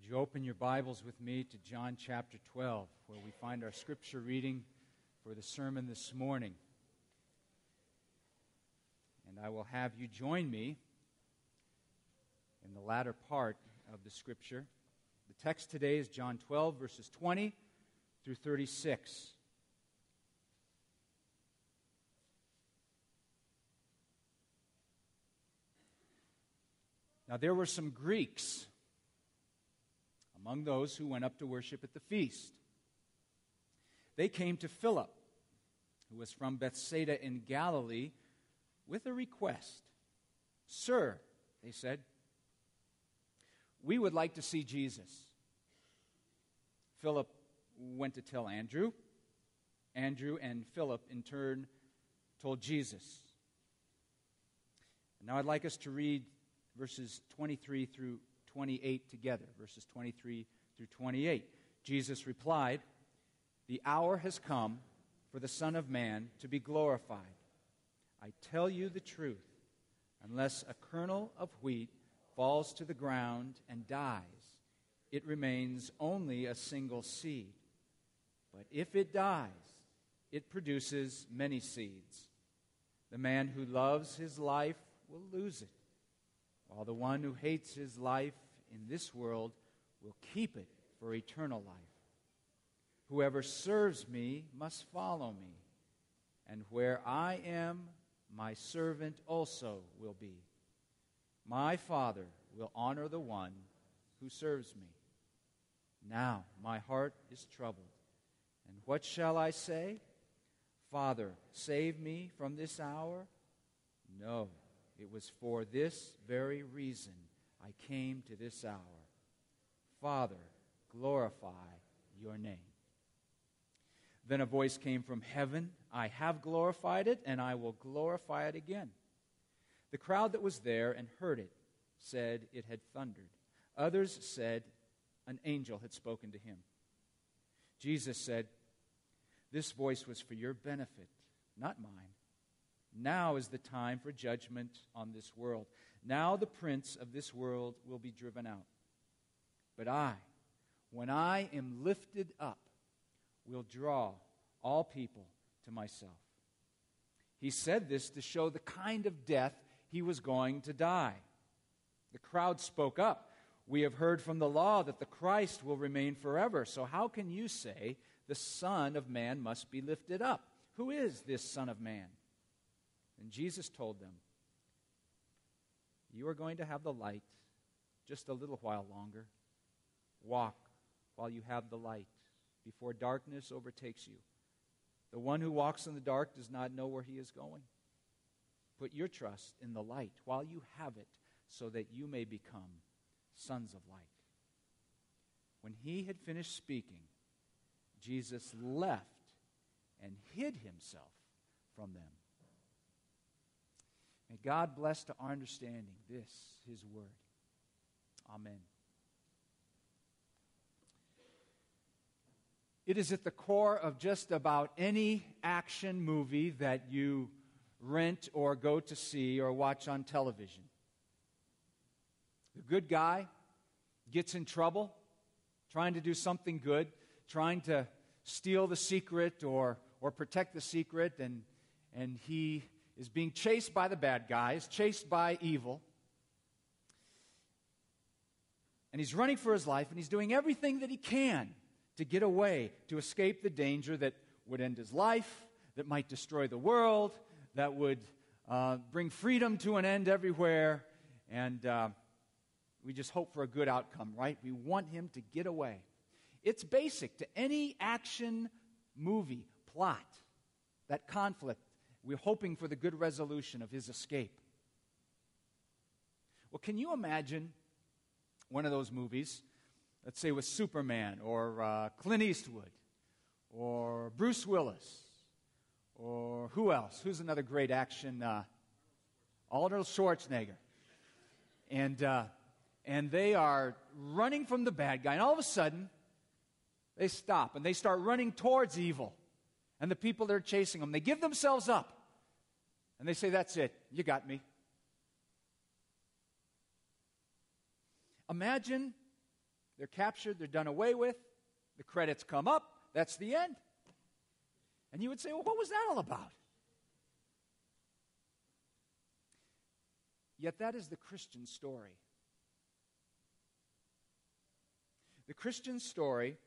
Would you open your Bibles with me to John chapter 12, where we find our scripture reading for the sermon this morning? And I will have you join me in the latter part of the scripture. The text today is John 12, verses 20 through 36. Now, there were some Greeks among those who went up to worship at the feast. They came to Philip, who was from Bethsaida in Galilee, with a request. Sir, they said, we would like to see Jesus. Philip went to tell Andrew. Andrew and Philip, in turn, told Jesus. Now I'd like us to read verses 23 through 28 together, verses 23 through 28. Jesus replied, The hour has come for the Son of Man to be glorified. I tell you the truth, unless a kernel of wheat falls to the ground and dies, it remains only a single seed. But if it dies, it produces many seeds. The man who loves his life will lose it while the one who hates his life in this world will keep it for eternal life. Whoever serves me must follow me, and where I am, my servant also will be. My Father will honor the one who serves me. Now my heart is troubled. And what shall I say? Father, save me from this hour? No. It was for this very reason I came to this hour. Father, glorify your name. Then a voice came from heaven I have glorified it, and I will glorify it again. The crowd that was there and heard it said it had thundered. Others said an angel had spoken to him. Jesus said, This voice was for your benefit, not mine. Now is the time for judgment on this world. Now the prince of this world will be driven out. But I, when I am lifted up, will draw all people to myself. He said this to show the kind of death he was going to die. The crowd spoke up. We have heard from the law that the Christ will remain forever. So how can you say the Son of Man must be lifted up? Who is this Son of Man? And Jesus told them, You are going to have the light just a little while longer. Walk while you have the light before darkness overtakes you. The one who walks in the dark does not know where he is going. Put your trust in the light while you have it, so that you may become sons of light. When he had finished speaking, Jesus left and hid himself from them. May God bless to our understanding this, His Word. Amen. It is at the core of just about any action movie that you rent or go to see or watch on television. The good guy gets in trouble trying to do something good, trying to steal the secret or, or protect the secret, and, and he is being chased by the bad guys, chased by evil. And he's running for his life, and he's doing everything that he can to get away, to escape the danger that would end his life, that might destroy the world, that would uh, bring freedom to an end everywhere. And uh, we just hope for a good outcome, right? We want him to get away. It's basic to any action movie plot, that conflict we're hoping for the good resolution of his escape. Well, can you imagine one of those movies, let's say with Superman or uh, Clint Eastwood or Bruce Willis or who else? Who's another great action? Uh, Arnold Schwarzenegger. And, uh, and they are running from the bad guy, and all of a sudden, they stop and they start running towards evil and the people that are chasing them. They give themselves up. And they say, That's it. You got me. Imagine they're captured, they're done away with, the credits come up, that's the end. And you would say, well, what was that all about? Yet that is the Christian story. The Christian story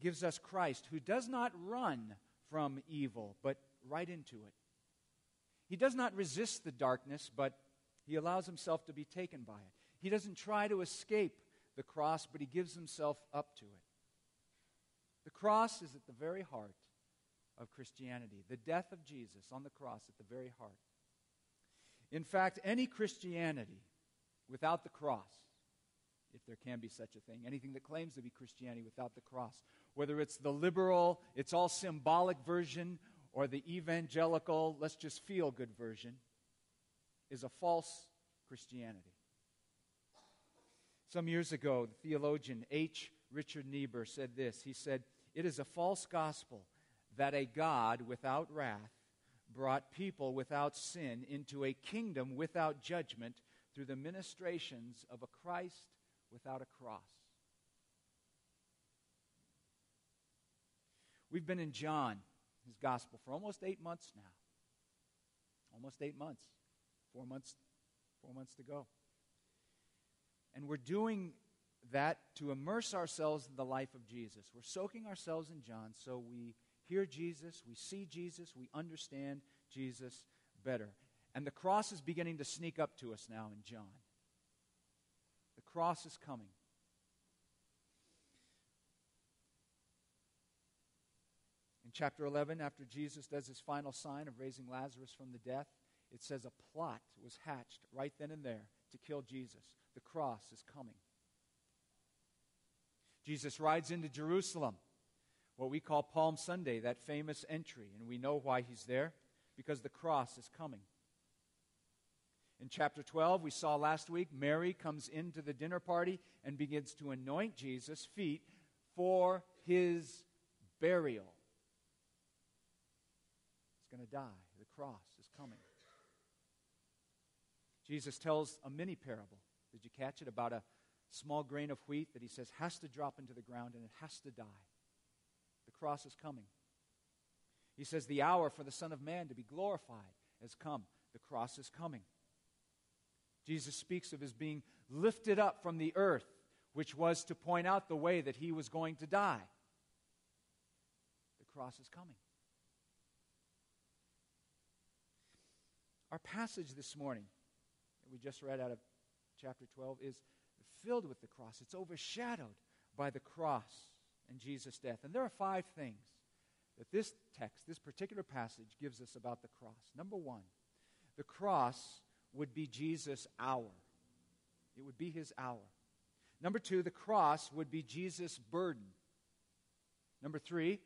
gives us Christ who does not run from evil, but right into it. He does not resist the darkness, but he allows himself to be taken by it. He doesn't try to escape the cross, but he gives himself up to it. The cross is at the very heart of Christianity, the death of Jesus on the cross at the very heart. In fact, any Christianity without the cross, if there can be such a thing, anything that claims to be Christianity without the cross, whether it's the liberal, it's all symbolic version, or the evangelical, let's just feel good version, is a false Christianity. Some years ago, the theologian H. Richard Niebuhr said this. He said, It is a false gospel that a God without wrath brought people without sin into a kingdom without judgment through the ministrations of a Christ without a cross. We've been in John, his gospel, for almost eight months now. Almost eight months. Four months, four months to go. And we're doing that to immerse ourselves in the life of Jesus. We're soaking ourselves in John so we hear Jesus, we see Jesus, we understand Jesus better. And the cross is beginning to sneak up to us now in John. The cross is coming. In chapter 11, after Jesus does his final sign of raising Lazarus from the death, it says a plot was hatched right then and there to kill Jesus. The cross is coming. Jesus rides into Jerusalem what we call Palm Sunday, that famous entry. And we know why he's there because the cross is coming. In chapter 12, we saw last week, Mary comes into the dinner party and begins to anoint Jesus' feet for his burial. Going to die. The cross is coming. Jesus tells a mini parable. Did you catch it? About a small grain of wheat that he says has to drop into the ground and it has to die The cross is coming. He says, The hour for the Son of Man to be glorified has come. The cross is coming. Jesus speaks of his being lifted up from the earth, which was to point out the way that he was going to die. The cross is coming. Our passage this morning that we just read out of chapter 12 is filled with the cross. It's overshadowed by the cross and Jesus' death. And there are five things that this text, this particular passage, gives us about the cross. Number one, the cross would be Jesus' hour, it would be his hour. Number two, the cross would be Jesus' burden. Number three,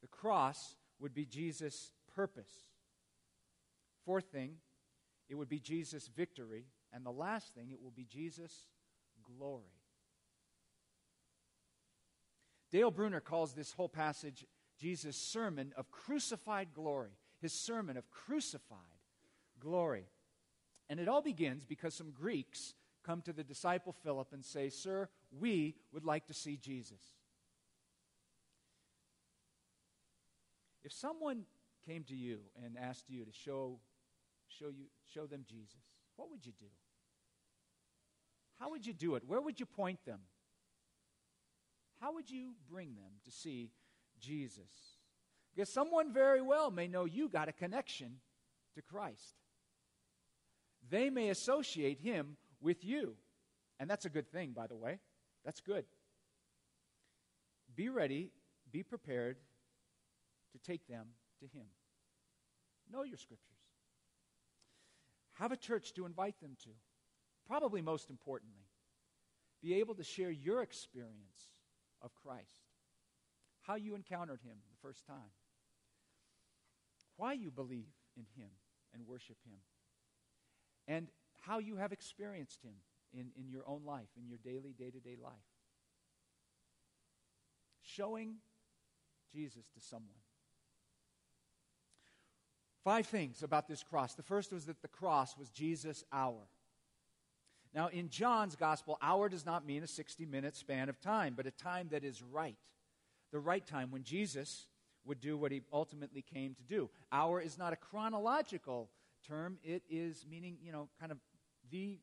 the cross would be Jesus' purpose. Fourth thing, it would be Jesus' victory. And the last thing, it will be Jesus' glory. Dale Bruner calls this whole passage Jesus' sermon of crucified glory, his sermon of crucified glory. And it all begins because some Greeks come to the disciple Philip and say, Sir, we would like to see Jesus. If someone came to you and asked you to show, show, you, show them Jesus, what would you do? How would you do it? Where would you point them? how would you bring them to see Jesus? Because someone very well may know you got a connection to Christ. They may associate him with you. And that's a good thing, by the way. That's good. Be ready, be prepared to take them to him. Know your scriptures. Have a church to invite them to. Probably most importantly, be able to share your experience of Christ, how you encountered him the first time, why you believe in him and worship him, and how you have experienced him in, in your own life, in your daily, day to day life. Showing Jesus to someone. Five things about this cross. The first was that the cross was Jesus' hour. Now, in John's gospel, hour does not mean a 60 minute span of time, but a time that is right. The right time when Jesus would do what he ultimately came to do. Hour is not a chronological term, it is meaning, you know, kind of the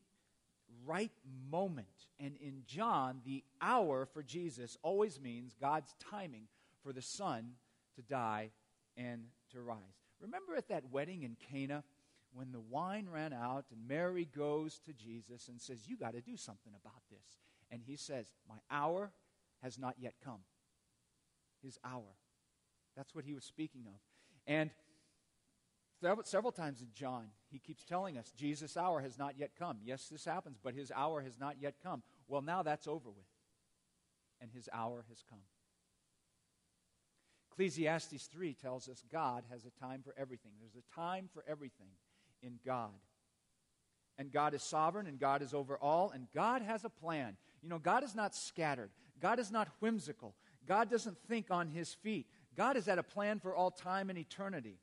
right moment. And in John, the hour for Jesus always means God's timing for the Son to die and to rise. Remember at that wedding in Cana when the wine ran out and Mary goes to Jesus and says, You got to do something about this. And he says, My hour has not yet come. His hour. That's what he was speaking of. And several, times in John, he keeps telling us, Jesus' hour has not yet come. Yes, this happens, but his hour has not yet come. Well, now that's over with. And his hour has come. Ecclesiastes 3 tells us God has a time for everything. There's a time for everything in God. And God is sovereign, and God is over all, and God has a plan. You know, God is not scattered, God is not whimsical, God doesn't think on his feet. God has had a plan for all time and eternity.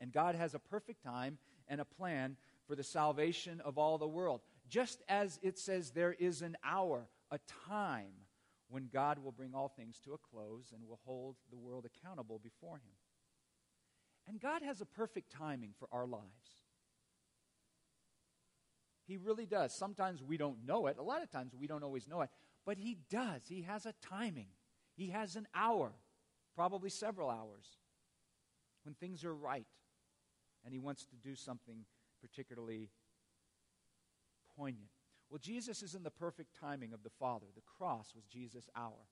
And God has a perfect time and a plan for the salvation of all the world. Just as it says there is an hour, a time when God will bring all things to a close and will hold the world accountable before Him. And God has a perfect timing for our lives. He really does. Sometimes we don't know it. A lot of times we don't always know it. But He does. He has a timing, He has an hour, probably several hours, when things are right. And He wants to do something particularly poignant. Well, Jesus is in the perfect timing of the Father. The cross was Jesus' hour.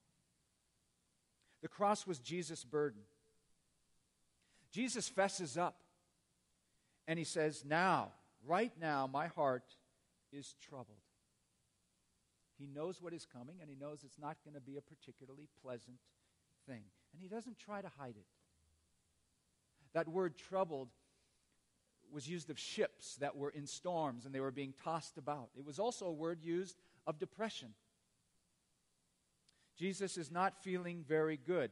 The cross was Jesus' burden. Jesus fesses up and he says, Now, right now, my heart is troubled. He knows what is coming and he knows it's not going to be a particularly pleasant thing. And he doesn't try to hide it. That word troubled was used of ships that were in storms and they were being tossed about. It was also a word used of depression. Jesus is not feeling very good.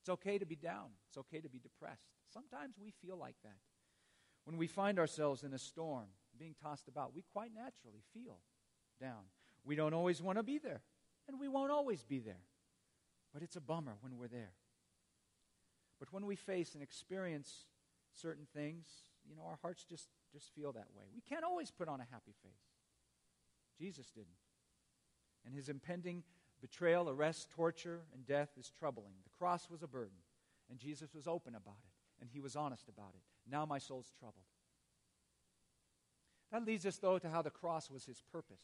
It's okay to be down, it's okay to be depressed. Sometimes we feel like that. When we find ourselves in a storm, being tossed about, we quite naturally feel down. We don't always want to be there, and we won't always be there. But it's a bummer when we're there. But when we face and experience certain things, you know, our hearts just, just feel that way. We can't always put on a happy face. Jesus didn't. And his impending betrayal, arrest, torture, and death is troubling. The cross was a burden, and Jesus was open about it, and he was honest about it. Now my soul's troubled. That leads us, though, to how the cross was his purpose.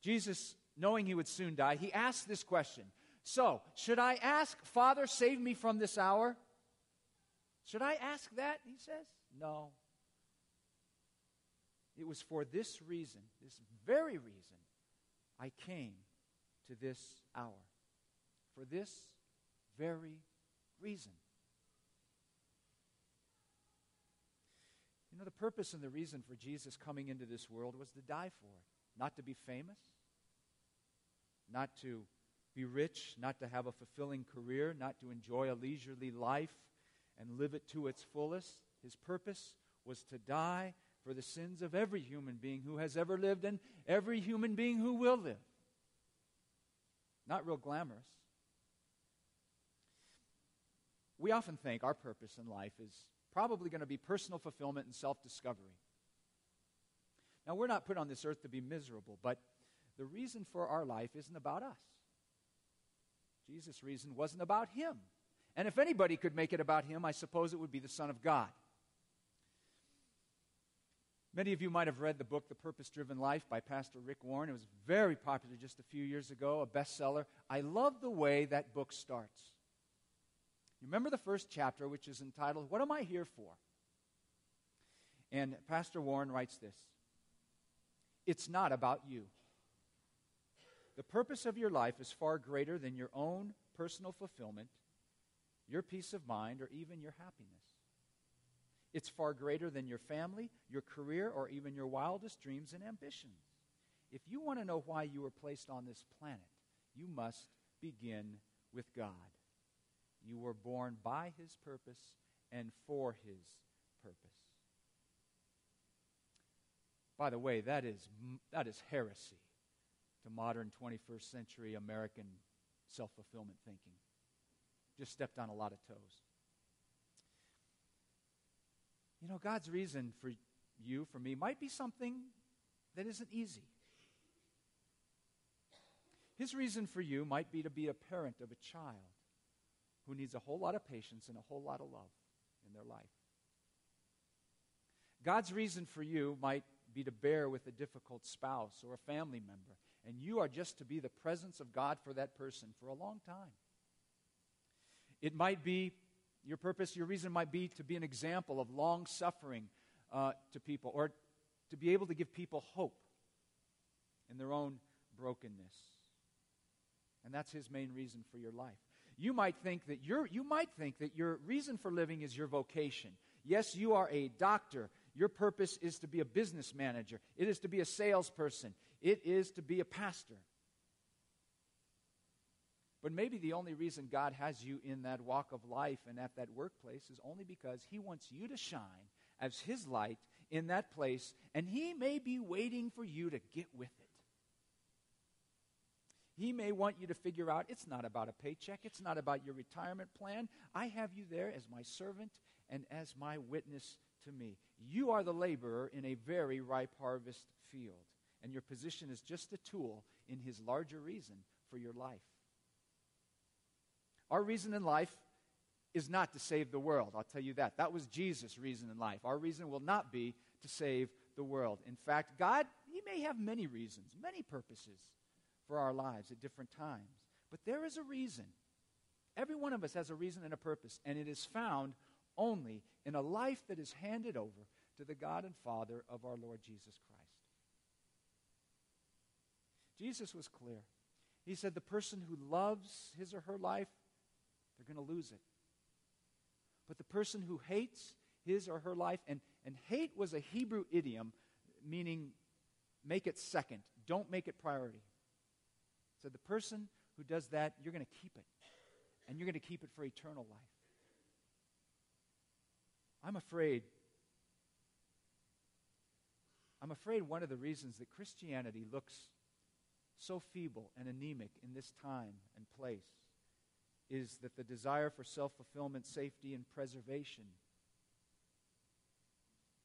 Jesus, knowing he would soon die, he asked this question So, should I ask, Father, save me from this hour? Should I ask that? He says. No. It was for this reason, this very reason, I came to this hour. For this very reason. You know, the purpose and the reason for Jesus coming into this world was to die for it. Not to be famous, not to be rich, not to have a fulfilling career, not to enjoy a leisurely life and live it to its fullest. His purpose was to die for the sins of every human being who has ever lived and every human being who will live. Not real glamorous. We often think our purpose in life is probably going to be personal fulfillment and self discovery. Now, we're not put on this earth to be miserable, but the reason for our life isn't about us. Jesus' reason wasn't about him. And if anybody could make it about him, I suppose it would be the Son of God. Many of you might have read the book, The Purpose Driven Life, by Pastor Rick Warren. It was very popular just a few years ago, a bestseller. I love the way that book starts. You remember the first chapter, which is entitled, What Am I Here For? And Pastor Warren writes this It's not about you. The purpose of your life is far greater than your own personal fulfillment your peace of mind, or even your happiness. It's far greater than your family, your career, or even your wildest dreams and ambitions. If you want to know why you were placed on this planet, you must begin with God. You were born by His purpose and for His purpose. By the way, that is, that is heresy to modern 21st century American self fulfillment thinking. Just stepped on a lot of toes. You know, God's reason for you, for me, might be something that isn't easy. His reason for you might be to be a parent of a child who needs a whole lot of patience and a whole lot of love in their life. God's reason for you might be to bear with a difficult spouse or a family member, and you are just to be the presence of God for that person for a long time. It might be your purpose, your reason might be to be an example of long suffering uh, to people, or to be able to give people hope in their own brokenness. And that's his main reason for your life. You might think that your you might think that your reason for living is your vocation. Yes, you are a doctor. Your purpose is to be a business manager. It is to be a salesperson. It is to be a pastor. But maybe the only reason God has you in that walk of life and at that workplace is only because He wants you to shine as His light in that place, and He may be waiting for you to get with it. He may want you to figure out it's not about a paycheck, it's not about your retirement plan. I have you there as my servant and as my witness to me. You are the laborer in a very ripe harvest field, and your position is just a tool in His larger reason for your life. Our reason in life is not to save the world. I'll tell you that. That was Jesus' reason in life. Our reason will not be to save the world. In fact, God, He may have many reasons, many purposes for our lives at different times. But there is a reason. Every one of us has a reason and a purpose, and it is found only in a life that is handed over to the God and Father of our Lord Jesus Christ. Jesus was clear. He said, The person who loves his or her life, they're going to lose it. But the person who hates his or her life, and, and hate was a Hebrew idiom meaning make it second, don't make it priority. So the person who does that, you're going to keep it. And you're going to keep it for eternal life. I'm afraid. I'm afraid one of the reasons that Christianity looks so feeble and anemic in this time and place is that the desire for self fulfillment, safety, and preservation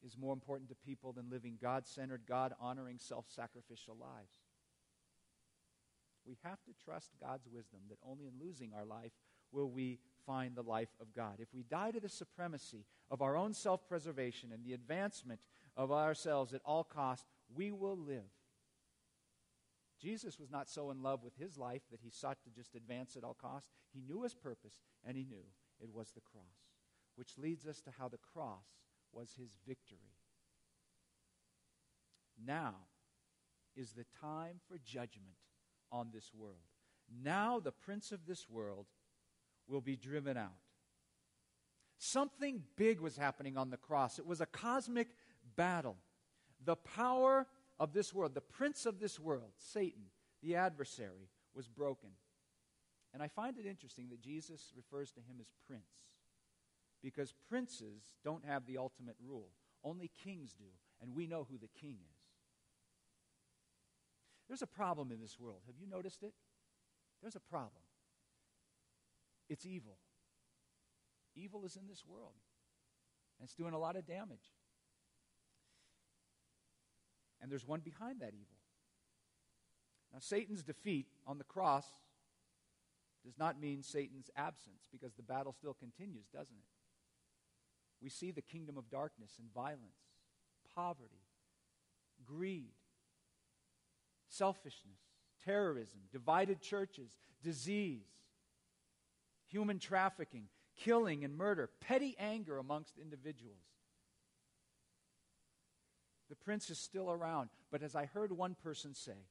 is more important to people than living God centered, God honoring, self sacrificial lives. We have to trust God's wisdom that only in losing our life will we find the life of God. If we die to the supremacy of our own self preservation and the advancement of ourselves at all costs, we will live. Jesus was not so in love with his life that he sought to just advance at all costs. He knew his purpose, and he knew it was the cross, which leads us to how the cross was his victory. Now is the time for judgment on this world. Now the prince of this world will be driven out. Something big was happening on the cross. It was a cosmic battle. The power of this world, the prince of this world, Satan, the adversary, was broken. And I find it interesting that Jesus refers to him as prince because princes don't have the ultimate rule. Only kings do, and we know who the king is. There's a problem in this world. Have you noticed it? There's a problem. It's evil. Evil is in this world, and it's doing a lot of damage. And there's one behind that evil. Now, Satan's defeat on the cross does not mean Satan's absence because the battle still continues, doesn't it? We see the kingdom of darkness and violence, poverty, greed, selfishness, terrorism, divided churches, disease, human trafficking, killing and murder, petty anger amongst individuals. The prince is still around, but as I heard one person say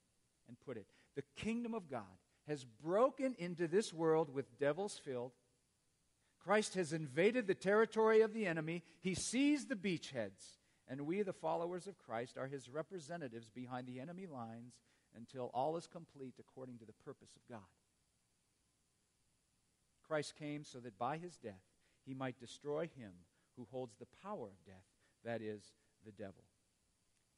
and put it, the kingdom of God has broken into this world with devils filled. Christ has invaded the territory of the enemy. He sees the beachheads. And we, the followers of Christ, are his representatives behind the enemy lines until all is complete according to the purpose of God. Christ came so that by his death he might destroy him who holds the power of death, that is, the devil.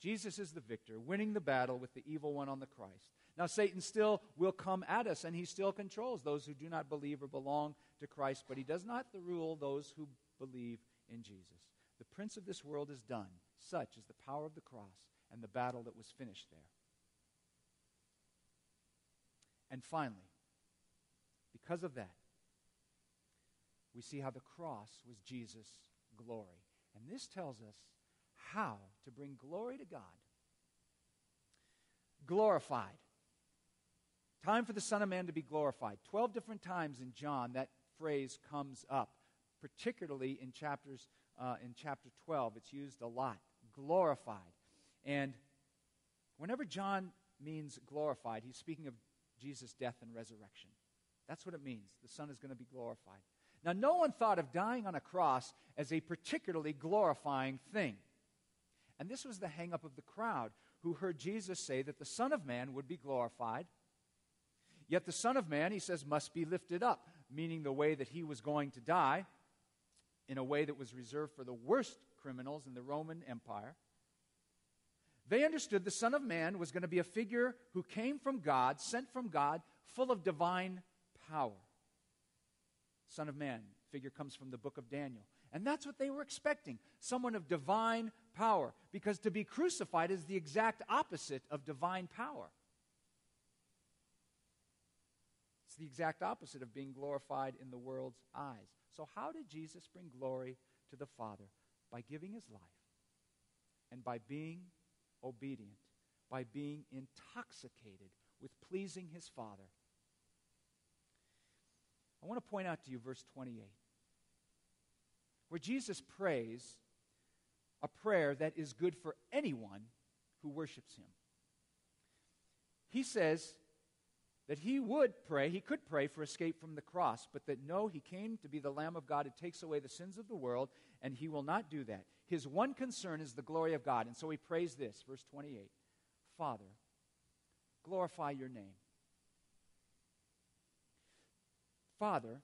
Jesus is the victor, winning the battle with the evil one on the Christ. Now, Satan still will come at us, and he still controls those who do not believe or belong to Christ, but he does not rule those who believe in Jesus. The prince of this world is done. Such is the power of the cross and the battle that was finished there. And finally, because of that, we see how the cross was Jesus' glory. And this tells us how to bring glory to God. Glorified. Time for the Son of Man to be glorified. Twelve different times in John that phrase comes up, particularly in chapters uh, in chapter 12. It's used a lot. Glorified. And whenever John means glorified, he's speaking of Jesus' death and resurrection. That's what it means. The Son is going to be glorified. Now, no one thought of dying on a cross as a particularly glorifying thing. And this was the hangup of the crowd who heard Jesus say that the Son of Man would be glorified. Yet the Son of Man, he says, must be lifted up, meaning the way that he was going to die in a way that was reserved for the worst criminals in the Roman Empire. They understood the Son of Man was going to be a figure who came from God, sent from God, full of divine power. Son of Man figure comes from the book of Daniel. And that's what they were expecting someone of divine power. Because to be crucified is the exact opposite of divine power. It's the exact opposite of being glorified in the world's eyes. So, how did Jesus bring glory to the Father? By giving his life and by being obedient, by being intoxicated with pleasing his Father. I want to point out to you verse 28, where Jesus prays a prayer that is good for anyone who worships him. He says that he would pray, he could pray for escape from the cross, but that no, he came to be the Lamb of God who takes away the sins of the world, and he will not do that. His one concern is the glory of God. And so he prays this, verse 28 Father, glorify your name. Father,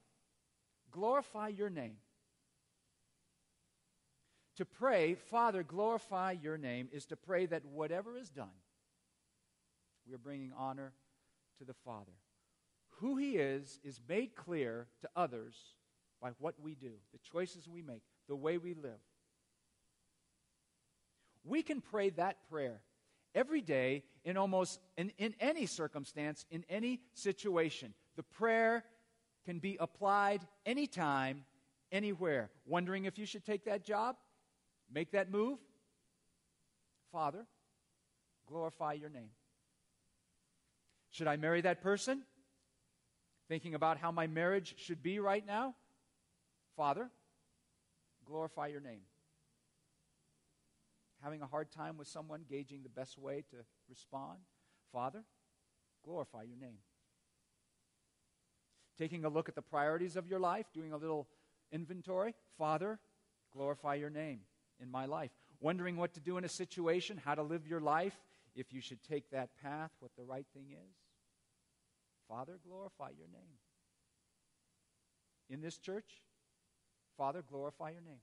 glorify your name. To pray, Father, glorify your name, is to pray that whatever is done, we are bringing honor to the Father. Who He is is made clear to others by what we do, the choices we make, the way we live. We can pray that prayer every day in almost in, in any circumstance, in any situation. The prayer can be applied anytime, anywhere. Wondering if you should take that job? Make that move? Father, glorify your name. Should I marry that person? Thinking about how my marriage should be right now? Father, glorify your name having a hard time with someone, gauging the best way to respond? Father, glorify your name. Taking a look at the priorities of your life, doing a little inventory? Father, glorify your name in my life. Wondering what to do in a situation, how to live your life, if you should take that path, what the right thing is? Father, glorify your name. In this church, Father, glorify your name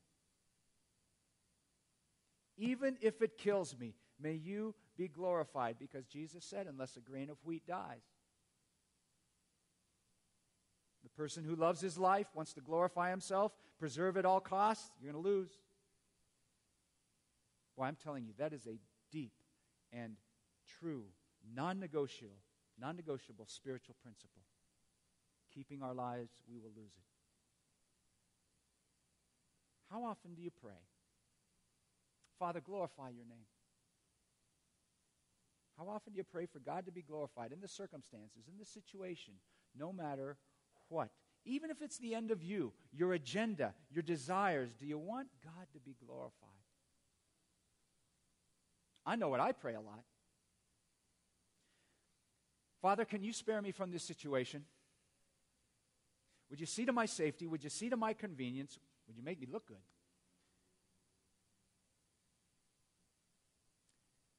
even if it kills me, may you be glorified. Because Jesus said, unless a grain of wheat dies. The person who loves his life, wants to glorify himself, preserve at all costs, you're going to lose. Well, I'm telling you, that is a deep and true, non negotiable, non negotiable spiritual principle. Keeping our lives, we will lose it. How often do you pray? Father, glorify your name. How often do you pray for God to be glorified in the circumstances, in the situation, no matter what? Even if it's the end of you, your agenda, your desires, do you want God to be glorified? I know what I pray a lot. Father, can you spare me from this situation? Would you see to my safety? Would you see to my convenience? Would you make me look good?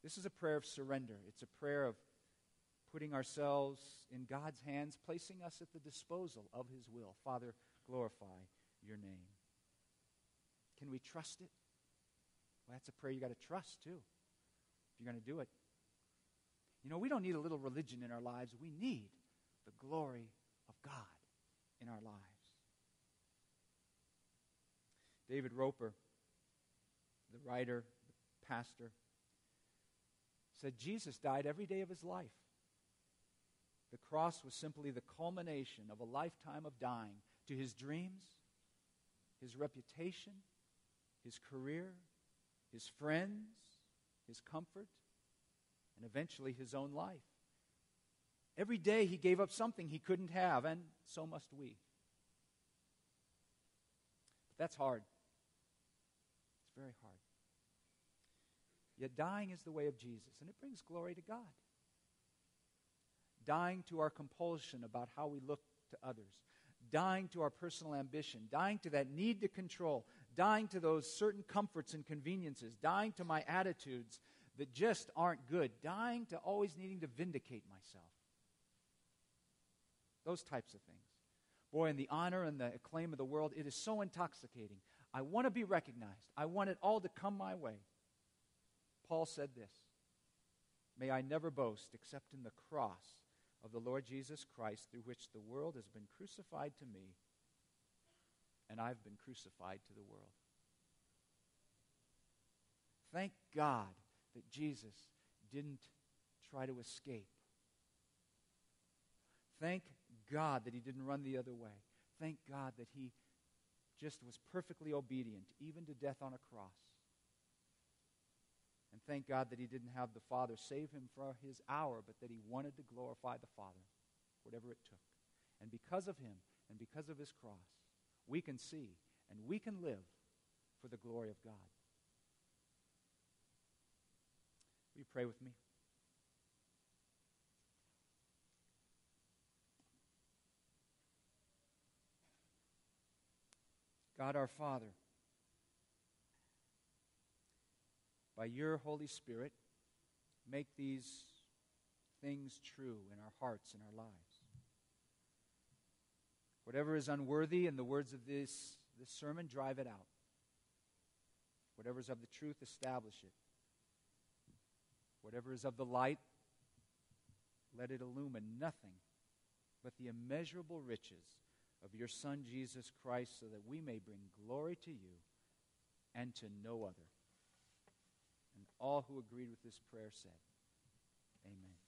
This is a prayer of surrender. It's a prayer of putting ourselves in God's hands, placing us at the disposal of His will. Father, glorify your name. Can we trust it? Well, that's a prayer you got to trust too. You're going to do it. You know, we don't need a little religion in our lives. We need the glory of God in our lives. David Roper, the writer, the pastor, said Jesus died every day of his life. The cross was simply the culmination of a lifetime of dying to his dreams, his reputation, his career, his friends, his comfort, and eventually his own life. Every day he gave up something he couldn't have, and so must we. But that's hard. It's very hard. Yet dying is the way of Jesus, and it brings glory to God. Dying to our compulsion about how we look to others, dying to our personal ambition, dying to that need to control, dying to those certain comforts and conveniences, dying to my attitudes that just aren't good, dying to always needing to vindicate myself. Those types of things. Boy, in the honor and the acclaim of the world, it is so intoxicating. I want to be recognized. I want it all to come my way. Paul said this May I never boast except in the cross of the Lord Jesus Christ, through which the world has been crucified to me, and I've been crucified to the world. Thank God that Jesus didn't try to escape. Thank God that he didn't run the other way. Thank God that he just was perfectly obedient, even to death on a cross. And thank God that he didn't have the Father save him for his hour, but that he wanted to glorify the Father, whatever it took. And because of him and because of his cross, we can see and we can live for the glory of God. Will you pray with me? God our Father, by your Holy Spirit, make these things true in our hearts and our lives. Whatever is unworthy, in the words of this, this sermon, drive it out. Whatever is of the truth, establish it. Whatever is of the light, let it illumine nothing but the immeasurable riches of your Son, Jesus Christ, so that we may bring glory to you and to no other. And all who agreed with this prayer said, Amen.